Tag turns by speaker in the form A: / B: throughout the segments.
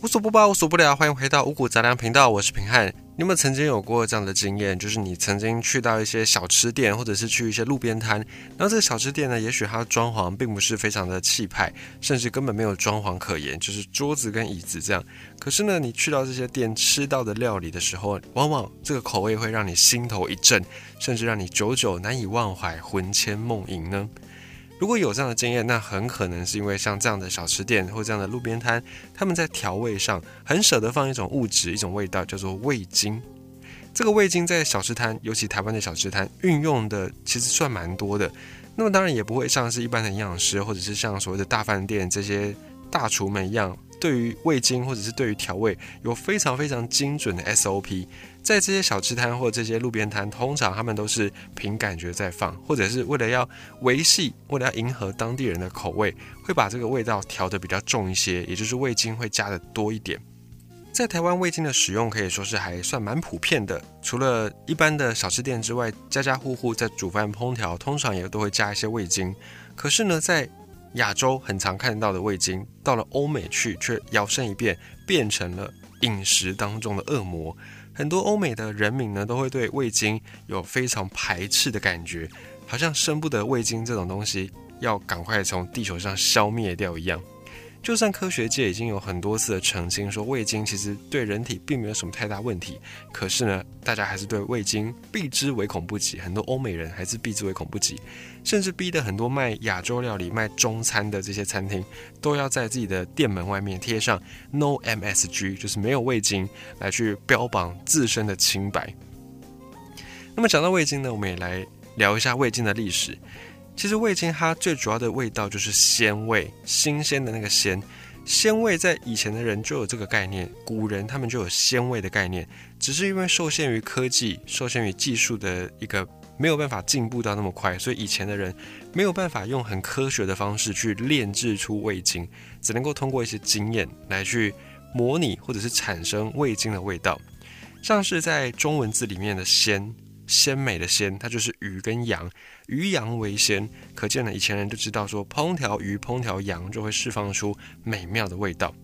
A: 无所不包，无所不聊，欢迎回到五谷杂粮频道，我是平汉。你有没有曾经有过这样的经验？就是你曾经去到一些小吃店，或者是去一些路边摊，然后这个小吃店呢，也许它的装潢并不是非常的气派，甚至根本没有装潢可言，就是桌子跟椅子这样。可是呢，你去到这些店吃到的料理的时候，往往这个口味会让你心头一震，甚至让你久久难以忘怀，魂牵梦萦呢？如果有这样的经验，那很可能是因为像这样的小吃店或这样的路边摊，他们在调味上很舍得放一种物质、一种味道，叫做味精。这个味精在小吃摊，尤其台湾的小吃摊运用的其实算蛮多的。那么当然也不会像是一般的营养师，或者是像所谓的大饭店这些大厨们一样，对于味精或者是对于调味有非常非常精准的 SOP。在这些小吃摊或这些路边摊，通常他们都是凭感觉在放，或者是为了要维系，为了要迎合当地人的口味，会把这个味道调得比较重一些，也就是味精会加的多一点。在台湾，味精的使用可以说是还算蛮普遍的。除了一般的小吃店之外，家家户户在煮饭烹调，通常也都会加一些味精。可是呢，在亚洲很常看到的味精，到了欧美去却摇身一变，变成了饮食当中的恶魔。很多欧美的人民呢，都会对味精有非常排斥的感觉，好像生不得味精这种东西，要赶快从地球上消灭掉一样。就算科学界已经有很多次的澄清，说味精其实对人体并没有什么太大问题，可是呢，大家还是对味精避之唯恐不及。很多欧美人还是避之唯恐不及，甚至逼得很多卖亚洲料理、卖中餐的这些餐厅，都要在自己的店门外面贴上 “No MSG”，就是没有味精，来去标榜自身的清白。那么讲到味精呢，我们也来聊一下味精的历史。其实味精它最主要的味道就是鲜味，新鲜的那个鲜。鲜味在以前的人就有这个概念，古人他们就有鲜味的概念，只是因为受限于科技、受限于技术的一个没有办法进步到那么快，所以以前的人没有办法用很科学的方式去炼制出味精，只能够通过一些经验来去模拟或者是产生味精的味道，像是在中文字里面的鲜。鲜美的鲜，它就是鱼跟羊，鱼羊为鲜，可见呢，以前人就知道说，烹调鱼、烹调羊就会释放出美妙的味道。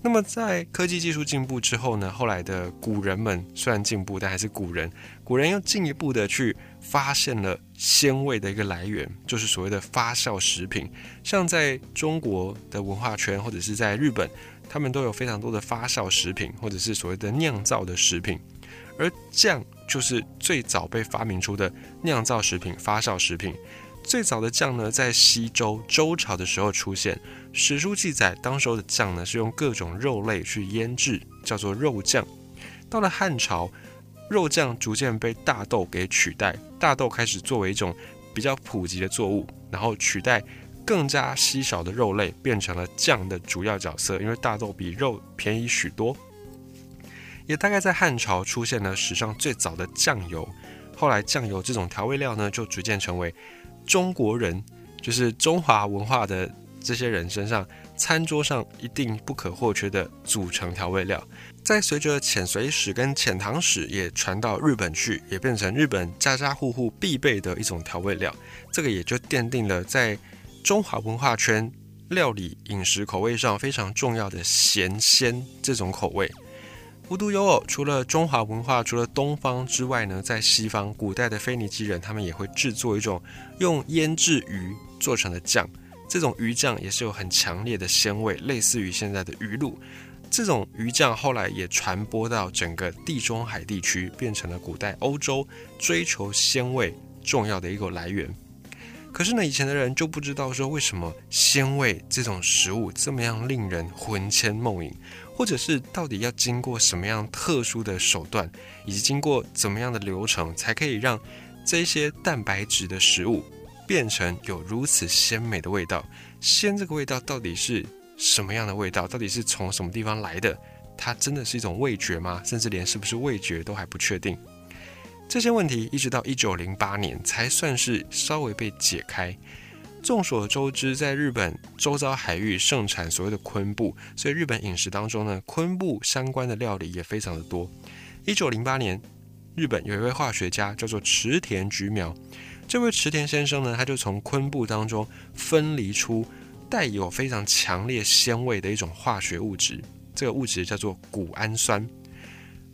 A: 那么在科技技术进步之后呢，后来的古人们虽然进步，但还是古人，古人又进一步的去发现了鲜味的一个来源，就是所谓的发酵食品。像在中国的文化圈，或者是在日本，他们都有非常多的发酵食品，或者是所谓的酿造的食品，而酱。就是最早被发明出的酿造食品、发酵食品。最早的酱呢，在西周周朝的时候出现。史书记载，当时候的酱呢是用各种肉类去腌制，叫做肉酱。到了汉朝，肉酱逐渐被大豆给取代，大豆开始作为一种比较普及的作物，然后取代更加稀少的肉类，变成了酱的主要角色。因为大豆比肉便宜许多。也大概在汉朝出现了史上最早的酱油，后来酱油这种调味料呢，就逐渐成为中国人，就是中华文化的这些人身上餐桌上一定不可或缺的组成调味料。在随着遣隋史跟遣唐史也传到日本去，也变成日本家家户户必备的一种调味料。这个也就奠定了在中华文化圈料理饮食口味上非常重要的咸鲜这种口味。无独有偶，除了中华文化，除了东方之外呢，在西方，古代的腓尼基人他们也会制作一种用腌制鱼做成的酱，这种鱼酱也是有很强烈的鲜味，类似于现在的鱼露。这种鱼酱后来也传播到整个地中海地区，变成了古代欧洲追求鲜味重要的一个来源。可是呢，以前的人就不知道说为什么鲜味这种食物这么样令人魂牵梦萦。或者是到底要经过什么样特殊的手段，以及经过怎么样的流程，才可以让这些蛋白质的食物变成有如此鲜美的味道？鲜这个味道到底是什么样的味道？到底是从什么地方来的？它真的是一种味觉吗？甚至连是不是味觉都还不确定。这些问题一直到一九零八年才算是稍微被解开。众所周知，在日本周遭海域盛产所谓的昆布，所以日本饮食当中呢，昆布相关的料理也非常的多。一九零八年，日本有一位化学家叫做池田菊苗，这位池田先生呢，他就从昆布当中分离出带有非常强烈鲜味的一种化学物质，这个物质叫做谷氨酸。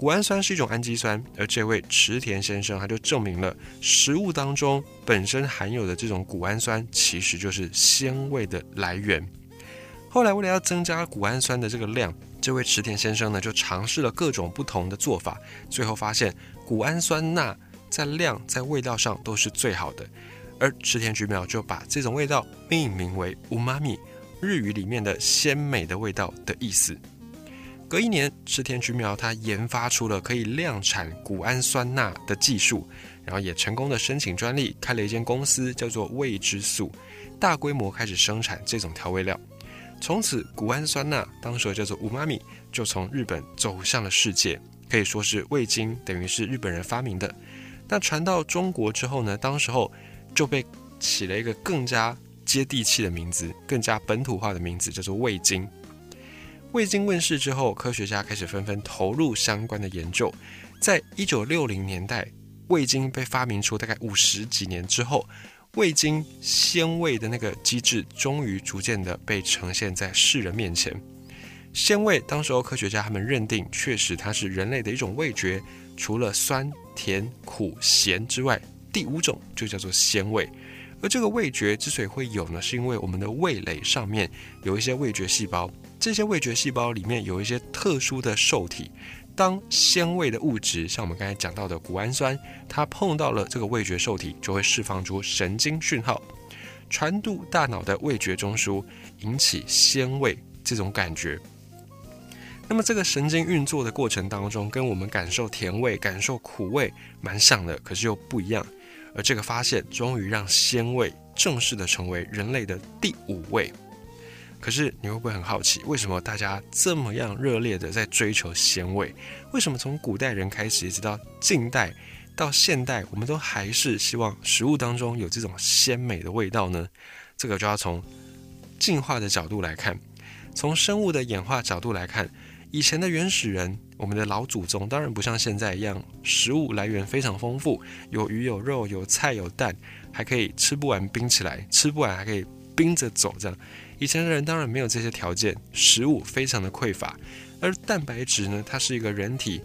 A: 谷氨酸是一种氨基酸，而这位池田先生他就证明了食物当中本身含有的这种谷氨酸其实就是鲜味的来源。后来为了要增加谷氨酸的这个量，这位池田先生呢就尝试了各种不同的做法，最后发现谷氨酸钠在量在味道上都是最好的。而池田菊苗就把这种味道命名为“乌妈咪”，日语里面的鲜美的味道的意思。隔一年，赤田菊苗它研发出了可以量产谷氨酸钠的技术，然后也成功的申请专利，开了一间公司叫做味之素，大规模开始生产这种调味料。从此，谷氨酸钠当时叫做五妈咪，就从日本走向了世界，可以说是味精等于是日本人发明的。那传到中国之后呢，当时候就被起了一个更加接地气的名字，更加本土化的名字，叫做味精。味精问世之后，科学家开始纷纷投入相关的研究。在一九六零年代，味精被发明出大概五十几年之后，味精鲜味的那个机制终于逐渐的被呈现在世人面前。鲜味，当时候科学家他们认定，确实它是人类的一种味觉，除了酸、甜、苦、咸之外，第五种就叫做鲜味。而这个味觉之所以会有呢，是因为我们的味蕾上面有一些味觉细胞。这些味觉细胞里面有一些特殊的受体，当鲜味的物质，像我们刚才讲到的谷氨酸，它碰到了这个味觉受体，就会释放出神经讯号，传渡大脑的味觉中枢，引起鲜味这种感觉。那么这个神经运作的过程当中，跟我们感受甜味、感受苦味蛮像的，可是又不一样。而这个发现，终于让鲜味正式的成为人类的第五味。可是你会不会很好奇，为什么大家这么样热烈的在追求鲜味？为什么从古代人开始，一直到近代到现代，我们都还是希望食物当中有这种鲜美的味道呢？这个就要从进化的角度来看，从生物的演化角度来看，以前的原始人，我们的老祖宗，当然不像现在一样，食物来源非常丰富，有鱼有肉有菜有蛋，还可以吃不完冰起来，吃不完还可以冰着走这样。以前的人当然没有这些条件，食物非常的匮乏，而蛋白质呢，它是一个人体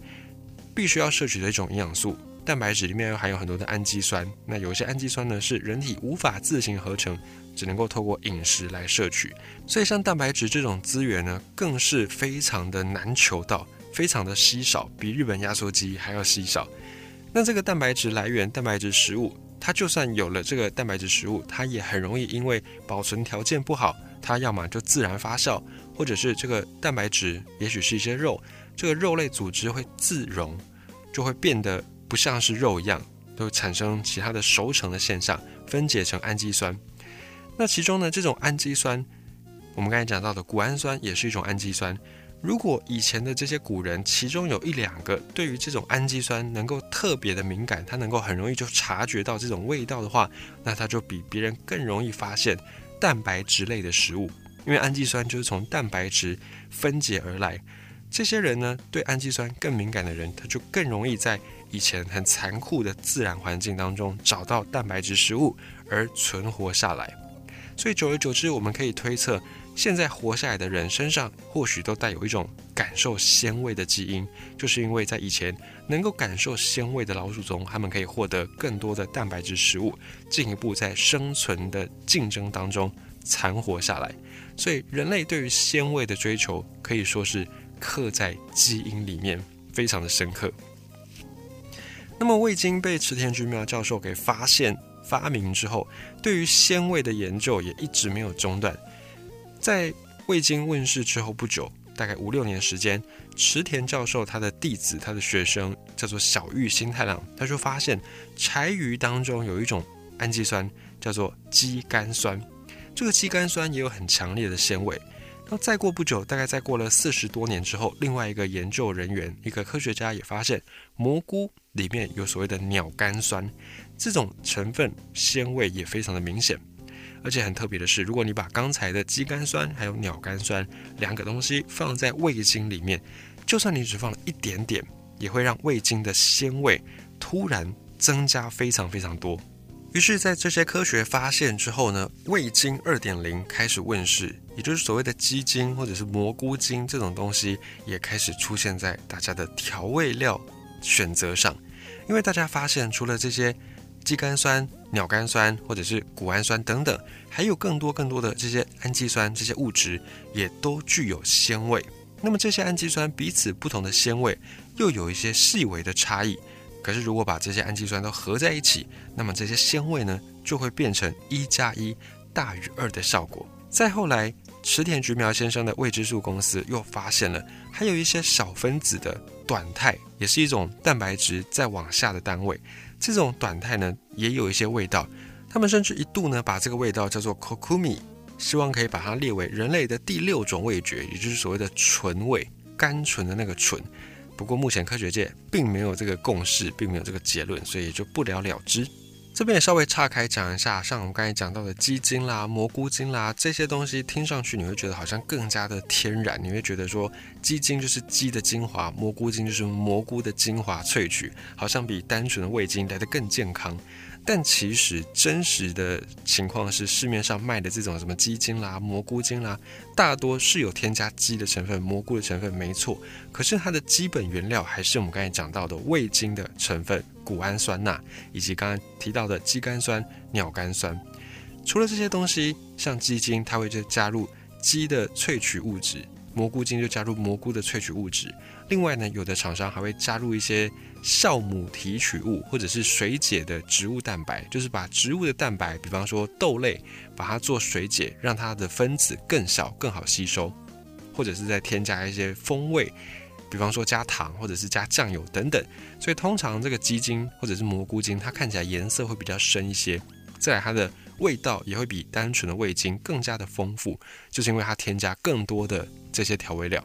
A: 必须要摄取的一种营养素。蛋白质里面又含有很多的氨基酸，那有些氨基酸呢是人体无法自行合成，只能够透过饮食来摄取。所以像蛋白质这种资源呢，更是非常的难求到，非常的稀少，比日本压缩机还要稀少。那这个蛋白质来源，蛋白质食物，它就算有了这个蛋白质食物，它也很容易因为保存条件不好。它要么就自然发酵，或者是这个蛋白质，也许是一些肉，这个肉类组织会自溶，就会变得不像是肉一样，都产生其他的熟成的现象，分解成氨基酸。那其中呢，这种氨基酸，我们刚才讲到的谷氨酸也是一种氨基酸。如果以前的这些古人，其中有一两个对于这种氨基酸能够特别的敏感，他能够很容易就察觉到这种味道的话，那他就比别人更容易发现。蛋白质类的食物，因为氨基酸就是从蛋白质分解而来。这些人呢，对氨基酸更敏感的人，他就更容易在以前很残酷的自然环境当中找到蛋白质食物而存活下来。所以久而久之，我们可以推测，现在活下来的人身上或许都带有一种感受鲜味的基因，就是因为在以前能够感受鲜味的老祖宗，他们可以获得更多的蛋白质食物，进一步在生存的竞争当中残活下来。所以人类对于鲜味的追求可以说是刻在基因里面，非常的深刻。那么味精被池田君苗教授给发现。发明之后，对于鲜味的研究也一直没有中断。在味精问世之后不久，大概五六年时间，池田教授他的弟子、他的学生叫做小玉新太郎，他就发现柴鱼当中有一种氨基酸叫做肌苷酸，这个肌苷酸也有很强烈的鲜味。然后再过不久，大概再过了四十多年之后，另外一个研究人员，一个科学家也发现蘑菇里面有所谓的鸟苷酸。这种成分鲜味也非常的明显，而且很特别的是，如果你把刚才的肌苷酸还有鸟苷酸两个东西放在味精里面，就算你只放了一点点，也会让味精的鲜味突然增加非常非常多。于是，在这些科学发现之后呢，味精二点零开始问世，也就是所谓的鸡精或者是蘑菇精这种东西，也开始出现在大家的调味料选择上。因为大家发现，除了这些肌苷酸、鸟苷酸或者是谷氨酸等等，还有更多更多的这些氨基酸，这些物质也都具有鲜味。那么这些氨基酸彼此不同的鲜味，又有一些细微的差异。可是，如果把这些氨基酸都合在一起，那么这些鲜味呢，就会变成一加一大于二的效果。再后来，池田菊苗先生的未知数公司又发现了，还有一些小分子的短肽，也是一种蛋白质再往下的单位。这种短肽呢，也有一些味道。他们甚至一度呢，把这个味道叫做 kokumi，希望可以把它列为人类的第六种味觉，也就是所谓的醇味，甘醇的那个醇。不过目前科学界并没有这个共识，并没有这个结论，所以也就不了了之。这边也稍微岔开讲一下，像我们刚才讲到的鸡精啦、蘑菇精啦这些东西，听上去你会觉得好像更加的天然，你会觉得说鸡精就是鸡的精华，蘑菇精就是蘑菇的精华萃取，好像比单纯的味精来得更健康。但其实真实的情况是，市面上卖的这种什么鸡精啦、蘑菇精啦，大多是有添加鸡的成分、蘑菇的成分，没错。可是它的基本原料还是我们刚才讲到的味精的成分，谷氨酸钠，以及刚刚提到的肌苷酸、鸟苷酸。除了这些东西，像鸡精，它会就加入鸡的萃取物质；蘑菇精就加入蘑菇的萃取物质。另外呢，有的厂商还会加入一些。酵母提取物或者是水解的植物蛋白，就是把植物的蛋白，比方说豆类，把它做水解，让它的分子更小、更好吸收，或者是再添加一些风味，比方说加糖或者是加酱油等等。所以通常这个鸡精或者是蘑菇精，它看起来颜色会比较深一些，再来它的味道也会比单纯的味精更加的丰富，就是因为它添加更多的这些调味料。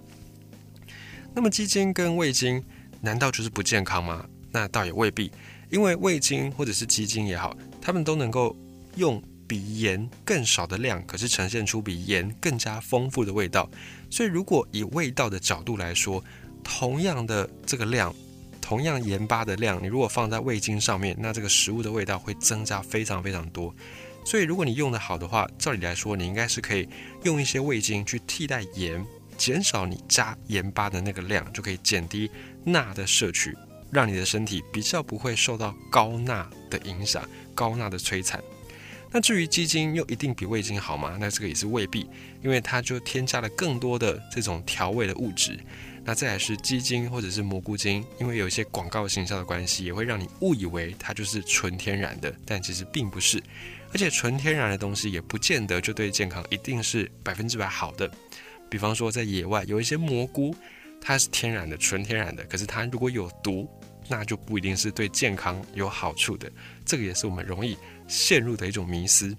A: 那么鸡精跟味精。难道就是不健康吗？那倒也未必，因为味精或者是鸡精也好，它们都能够用比盐更少的量，可是呈现出比盐更加丰富的味道。所以，如果以味道的角度来说，同样的这个量，同样盐巴的量，你如果放在味精上面，那这个食物的味道会增加非常非常多。所以，如果你用的好的话，照理来说，你应该是可以用一些味精去替代盐。减少你加盐巴的那个量，就可以减低钠的摄取，让你的身体比较不会受到高钠的影响、高钠的摧残。那至于鸡精又一定比味精好吗？那这个也是未必，因为它就添加了更多的这种调味的物质。那再来是鸡精或者是蘑菇精，因为有一些广告形象的关系，也会让你误以为它就是纯天然的，但其实并不是。而且纯天然的东西也不见得就对健康一定是百分之百好的。比方说，在野外有一些蘑菇，它是天然的、纯天然的，可是它如果有毒，那就不一定是对健康有好处的。这个也是我们容易陷入的一种迷思。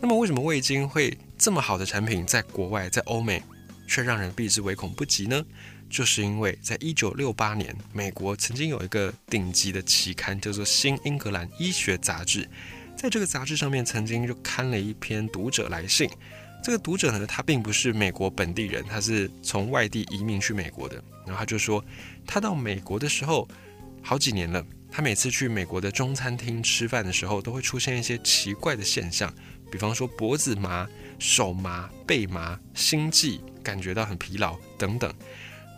A: 那么，为什么味精会这么好的产品，在国外、在欧美却让人避之唯恐不及呢？就是因为在一九六八年，美国曾经有一个顶级的期刊，叫做《新英格兰医学杂志》，在这个杂志上面曾经就刊了一篇读者来信。这个读者呢，他并不是美国本地人，他是从外地移民去美国的。然后他就说，他到美国的时候好几年了，他每次去美国的中餐厅吃饭的时候，都会出现一些奇怪的现象，比方说脖子麻、手麻、背麻、心悸，感觉到很疲劳等等。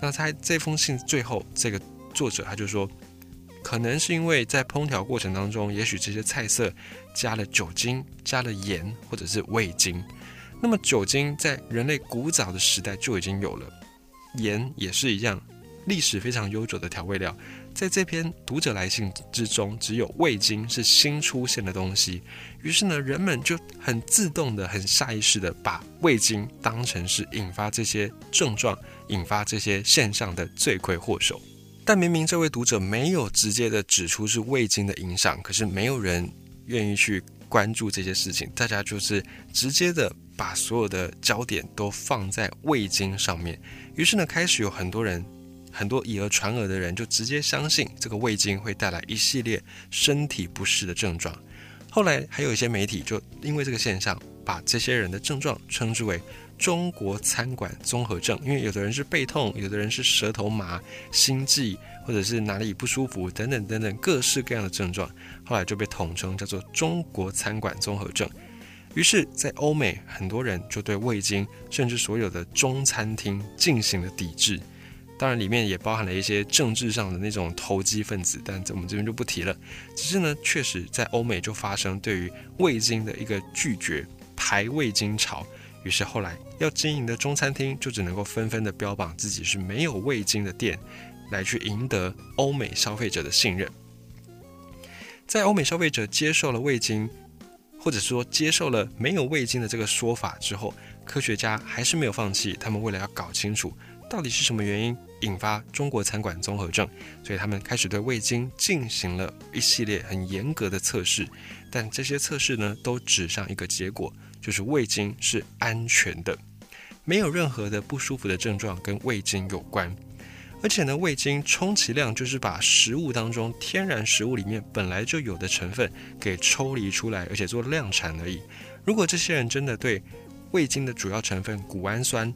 A: 那在这封信最后，这个作者他就说，可能是因为在烹调过程当中，也许这些菜色加了酒精、加了盐或者是味精。那么酒精在人类古早的时代就已经有了，盐也是一样，历史非常悠久的调味料。在这篇读者来信之中，只有味精是新出现的东西。于是呢，人们就很自动的、很下意识的把味精当成是引发这些症状、引发这些现象的罪魁祸首。但明明这位读者没有直接的指出是味精的影响，可是没有人愿意去关注这些事情，大家就是直接的。把所有的焦点都放在味精上面，于是呢，开始有很多人，很多以讹传讹的人，就直接相信这个味精会带来一系列身体不适的症状。后来还有一些媒体就因为这个现象，把这些人的症状称之为中国餐馆综合症，因为有的人是背痛，有的人是舌头麻、心悸，或者是哪里不舒服等等等等各式各样的症状，后来就被统称叫做中国餐馆综合症。于是，在欧美，很多人就对味精，甚至所有的中餐厅进行了抵制。当然，里面也包含了一些政治上的那种投机分子，但我们这边就不提了。只是呢，确实在欧美就发生对于味精的一个拒绝、排味精潮。于是后来要经营的中餐厅就只能够纷纷的标榜自己是没有味精的店，来去赢得欧美消费者的信任。在欧美消费者接受了味精，或者说接受了没有味精的这个说法之后，科学家还是没有放弃，他们为了要搞清楚到底是什么原因。引发中国餐馆综合症，所以他们开始对味精进行了一系列很严格的测试，但这些测试呢都指向一个结果，就是味精是安全的，没有任何的不舒服的症状跟味精有关。而且呢，味精充其量就是把食物当中天然食物里面本来就有的成分给抽离出来，而且做量产而已。如果这些人真的对味精的主要成分谷氨酸，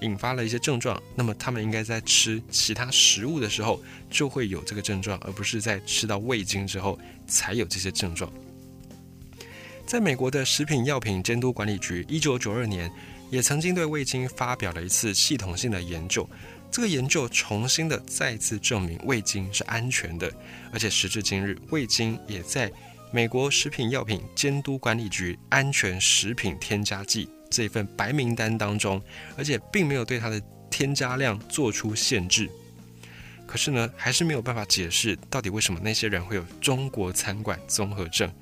A: 引发了一些症状，那么他们应该在吃其他食物的时候就会有这个症状，而不是在吃到味精之后才有这些症状。在美国的食品药品监督管理局，一九九二年也曾经对味精发表了一次系统性的研究，这个研究重新的再次证明味精是安全的，而且时至今日，味精也在美国食品药品监督管理局安全食品添加剂。这份白名单当中，而且并没有对它的添加量做出限制。可是呢，还是没有办法解释到底为什么那些人会有中国餐馆综合症。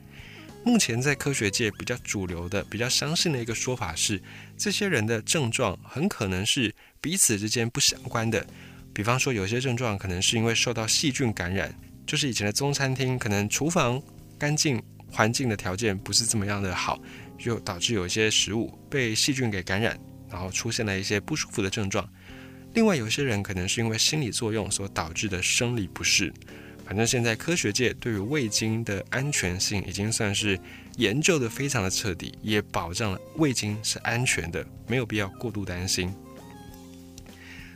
A: 目前在科学界比较主流的、比较相信的一个说法是，这些人的症状很可能是彼此之间不相关的。比方说，有些症状可能是因为受到细菌感染，就是以前的中餐厅可能厨房干净环境的条件不是这么样的好。就导致有一些食物被细菌给感染，然后出现了一些不舒服的症状。另外，有些人可能是因为心理作用所导致的生理不适。反正现在科学界对于味精的安全性已经算是研究的非常的彻底，也保障了味精是安全的，没有必要过度担心。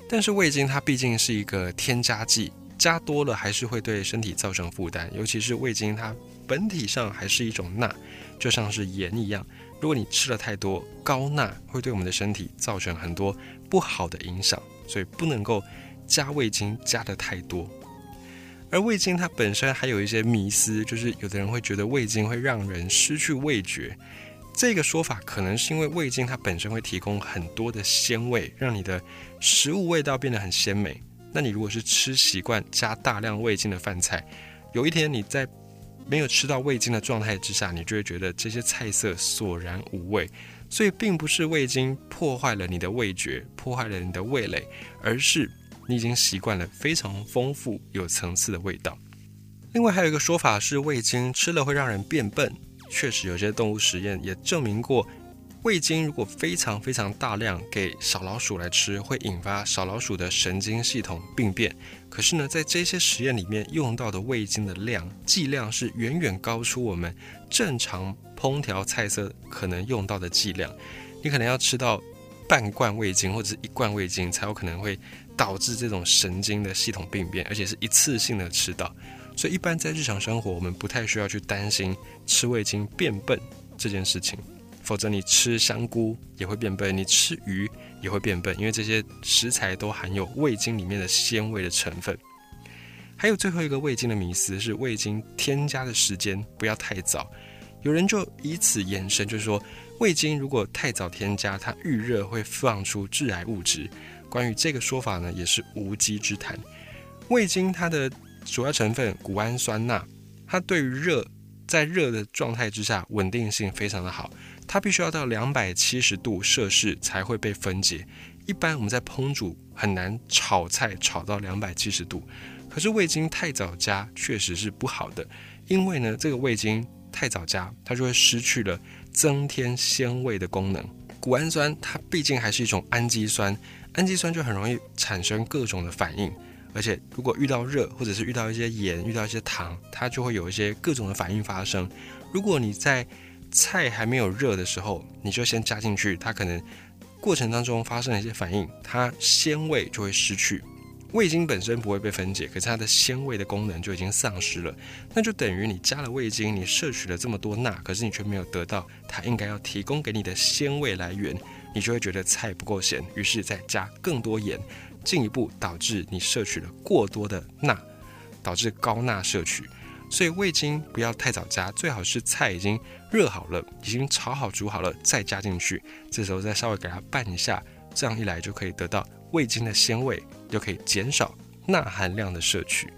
A: 但是味精它毕竟是一个添加剂，加多了还是会对身体造成负担，尤其是味精它本体上还是一种钠。就像是盐一样，如果你吃了太多高钠，会对我们的身体造成很多不好的影响，所以不能够加味精加的太多。而味精它本身还有一些迷思，就是有的人会觉得味精会让人失去味觉。这个说法可能是因为味精它本身会提供很多的鲜味，让你的食物味道变得很鲜美。那你如果是吃习惯加大量味精的饭菜，有一天你在没有吃到味精的状态之下，你就会觉得这些菜色索然无味。所以，并不是味精破坏了你的味觉，破坏了你的味蕾，而是你已经习惯了非常丰富、有层次的味道。另外，还有一个说法是，味精吃了会让人变笨。确实，有些动物实验也证明过。味精如果非常非常大量给小老鼠来吃，会引发小老鼠的神经系统病变。可是呢，在这些实验里面用到的味精的量剂量是远远高出我们正常烹调菜色可能用到的剂量。你可能要吃到半罐味精或者是一罐味精，才有可能会导致这种神经的系统病变，而且是一次性的吃到。所以，一般在日常生活，我们不太需要去担心吃味精变笨这件事情。否则你吃香菇也会变笨，你吃鱼也会变笨，因为这些食材都含有味精里面的鲜味的成分。还有最后一个味精的迷思是味精添加的时间不要太早，有人就以此延伸，就是说味精如果太早添加，它遇热会放出致癌物质。关于这个说法呢，也是无稽之谈。味精它的主要成分谷氨酸钠，它对于热在热的状态之下稳定性非常的好。它必须要到两百七十度摄氏才会被分解。一般我们在烹煮很难炒菜炒到两百七十度。可是味精太早加确实是不好的，因为呢，这个味精太早加，它就会失去了增添鲜味的功能。谷氨酸它毕竟还是一种氨基酸，氨基酸就很容易产生各种的反应，而且如果遇到热或者是遇到一些盐、遇到一些糖，它就会有一些各种的反应发生。如果你在菜还没有热的时候，你就先加进去，它可能过程当中发生了一些反应，它鲜味就会失去。味精本身不会被分解，可是它的鲜味的功能就已经丧失了。那就等于你加了味精，你摄取了这么多钠，可是你却没有得到它应该要提供给你的鲜味来源，你就会觉得菜不够咸，于是再加更多盐，进一步导致你摄取了过多的钠，导致高钠摄取。所以味精不要太早加，最好是菜已经热好了，已经炒好煮好了再加进去，这时候再稍微给它拌一下，这样一来就可以得到味精的鲜味，又可以减少钠含量的摄取，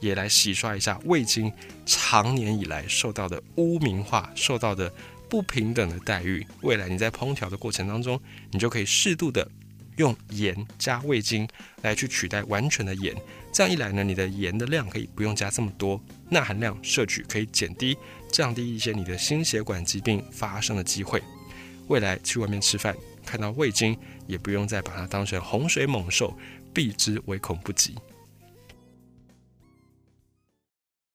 A: 也来洗刷一下味精长年以来受到的污名化、受到的不平等的待遇。未来你在烹调的过程当中，你就可以适度的。用盐加味精来去取代完全的盐，这样一来呢，你的盐的量可以不用加这么多，钠含量摄取可以减低，降低一些你的心血管疾病发生的机会。未来去外面吃饭，看到味精也不用再把它当成洪水猛兽，避之唯恐不及。